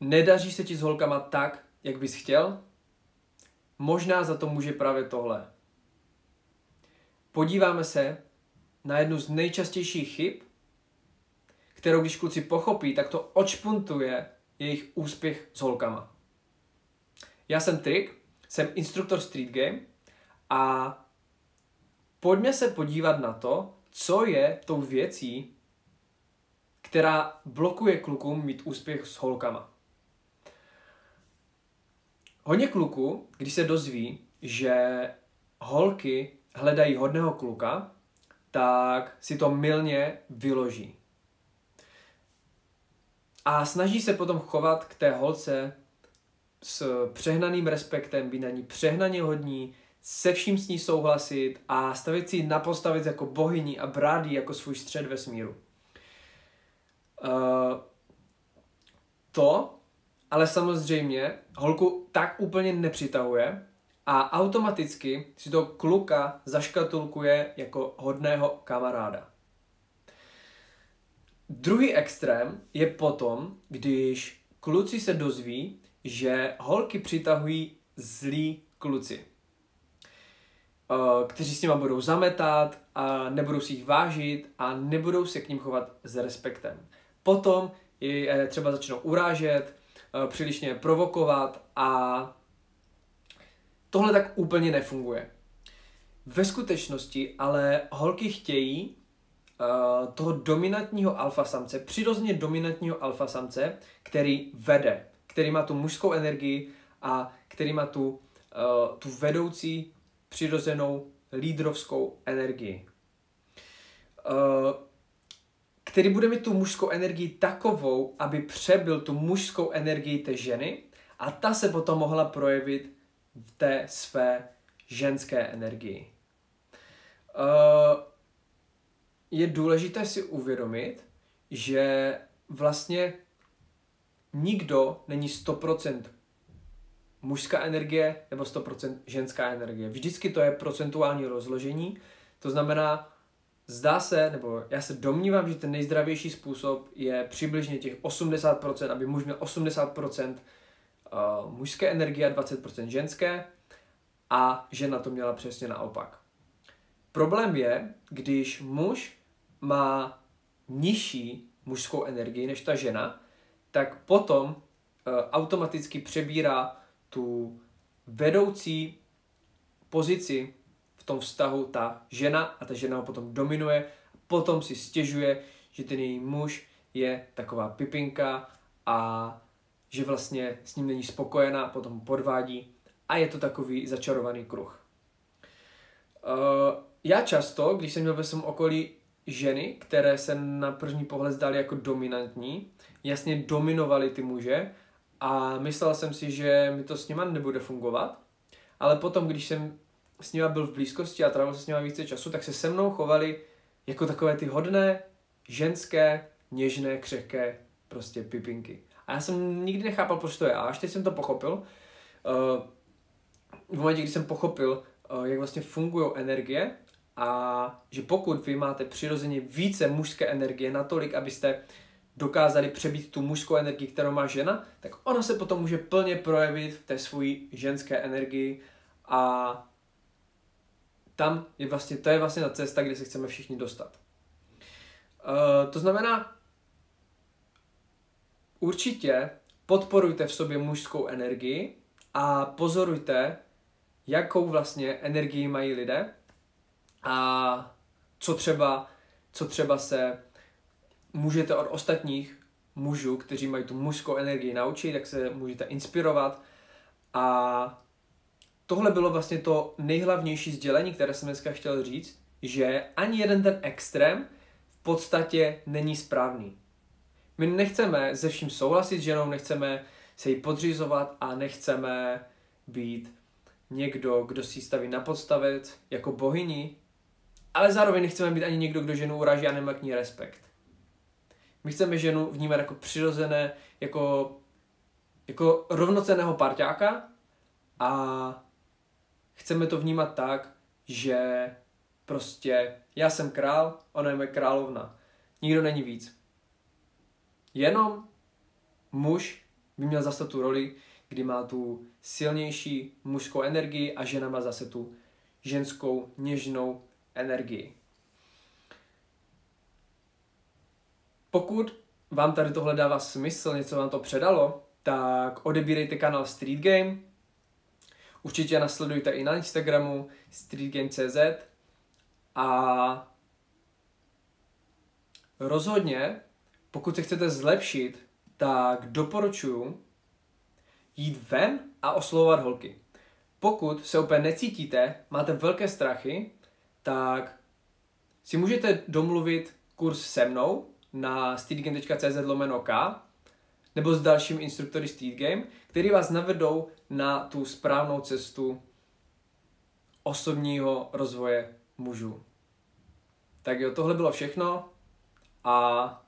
nedaří se ti s holkama tak, jak bys chtěl, možná za to může právě tohle. Podíváme se na jednu z nejčastějších chyb, kterou když kluci pochopí, tak to očpuntuje jejich úspěch s holkama. Já jsem Trik, jsem instruktor Street Game a pojďme se podívat na to, co je tou věcí, která blokuje klukům mít úspěch s holkama. Hodně kluků, když se dozví, že holky hledají hodného kluka, tak si to milně vyloží. A snaží se potom chovat k té holce s přehnaným respektem, být na ní přehnaně hodní, se vším s ní souhlasit a stavit si na postavit jako bohyni a brát jako svůj střed vesmíru. Uh, to ale samozřejmě holku tak úplně nepřitahuje a automaticky si to kluka zaškatulkuje jako hodného kamaráda. Druhý extrém je potom, když kluci se dozví, že holky přitahují zlí kluci, eh, kteří s nima budou zametat a nebudou si jich vážit a nebudou se k ním chovat s respektem. Potom je třeba začnou urážet, přílišně provokovat a tohle tak úplně nefunguje. Ve skutečnosti ale holky chtějí uh, toho dominantního alfasamce, přirozeně dominantního alfasamce, který vede, který má tu mužskou energii a který má tu, uh, tu vedoucí přirozenou lídrovskou energii. Uh, který bude mít tu mužskou energii takovou, aby přebyl tu mužskou energii té ženy a ta se potom mohla projevit v té své ženské energii. Uh, je důležité si uvědomit, že vlastně nikdo není 100% mužská energie nebo 100% ženská energie. Vždycky to je procentuální rozložení, to znamená, zdá se, nebo já se domnívám, že ten nejzdravější způsob je přibližně těch 80%, aby muž měl 80% uh, mužské energie a 20% ženské a žena to měla přesně naopak. Problém je, když muž má nižší mužskou energii než ta žena, tak potom uh, automaticky přebírá tu vedoucí pozici v tom vztahu ta žena a ta žena ho potom dominuje, potom si stěžuje, že ten její muž je taková pipinka a že vlastně s ním není spokojená, potom podvádí a je to takový začarovaný kruh. Uh, já často, když jsem měl ve svém okolí ženy, které se na první pohled zdaly jako dominantní, jasně dominovaly ty muže a myslel jsem si, že mi to s nima nebude fungovat, ale potom, když jsem s nima byl v blízkosti a trávil se s nima více času, tak se se mnou chovali jako takové ty hodné, ženské, něžné, křehké prostě pipinky. A já jsem nikdy nechápal, proč to je. A až teď jsem to pochopil, uh, v momentě, kdy jsem pochopil, uh, jak vlastně fungují energie a že pokud vy máte přirozeně více mužské energie natolik, abyste dokázali přebít tu mužskou energii, kterou má žena, tak ona se potom může plně projevit v té svojí ženské energii a tam je vlastně, to je vlastně ta cesta, kde se chceme všichni dostat. Uh, to znamená, určitě podporujte v sobě mužskou energii a pozorujte, jakou vlastně energii mají lidé a co třeba, co třeba se můžete od ostatních mužů, kteří mají tu mužskou energii naučit, jak se můžete inspirovat a tohle bylo vlastně to nejhlavnější sdělení, které jsem dneska chtěl říct, že ani jeden ten extrém v podstatě není správný. My nechceme se vším souhlasit s ženou, nechceme se jí podřizovat a nechceme být někdo, kdo si staví na podstavec jako bohyni, ale zároveň nechceme být ani někdo, kdo ženu uraží a nemá k ní respekt. My chceme ženu vnímat jako přirozené, jako, jako rovnoceného parťáka a chceme to vnímat tak, že prostě já jsem král, ona je královna. Nikdo není víc. Jenom muž by měl zastat tu roli, kdy má tu silnější mužskou energii a žena má zase tu ženskou něžnou energii. Pokud vám tady tohle dává smysl, něco vám to předalo, tak odebírejte kanál Street Game. Určitě nasledujte i na Instagramu streetgame.cz a rozhodně, pokud se chcete zlepšit, tak doporučuji jít ven a oslovovat holky. Pokud se úplně necítíte, máte velké strachy, tak si můžete domluvit kurz se mnou na streetgame.cz lomeno K nebo s dalším instruktory Street Game, který vás navedou na tu správnou cestu osobního rozvoje mužů. Tak jo, tohle bylo všechno a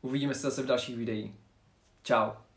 uvidíme se zase v dalších videích. Ciao.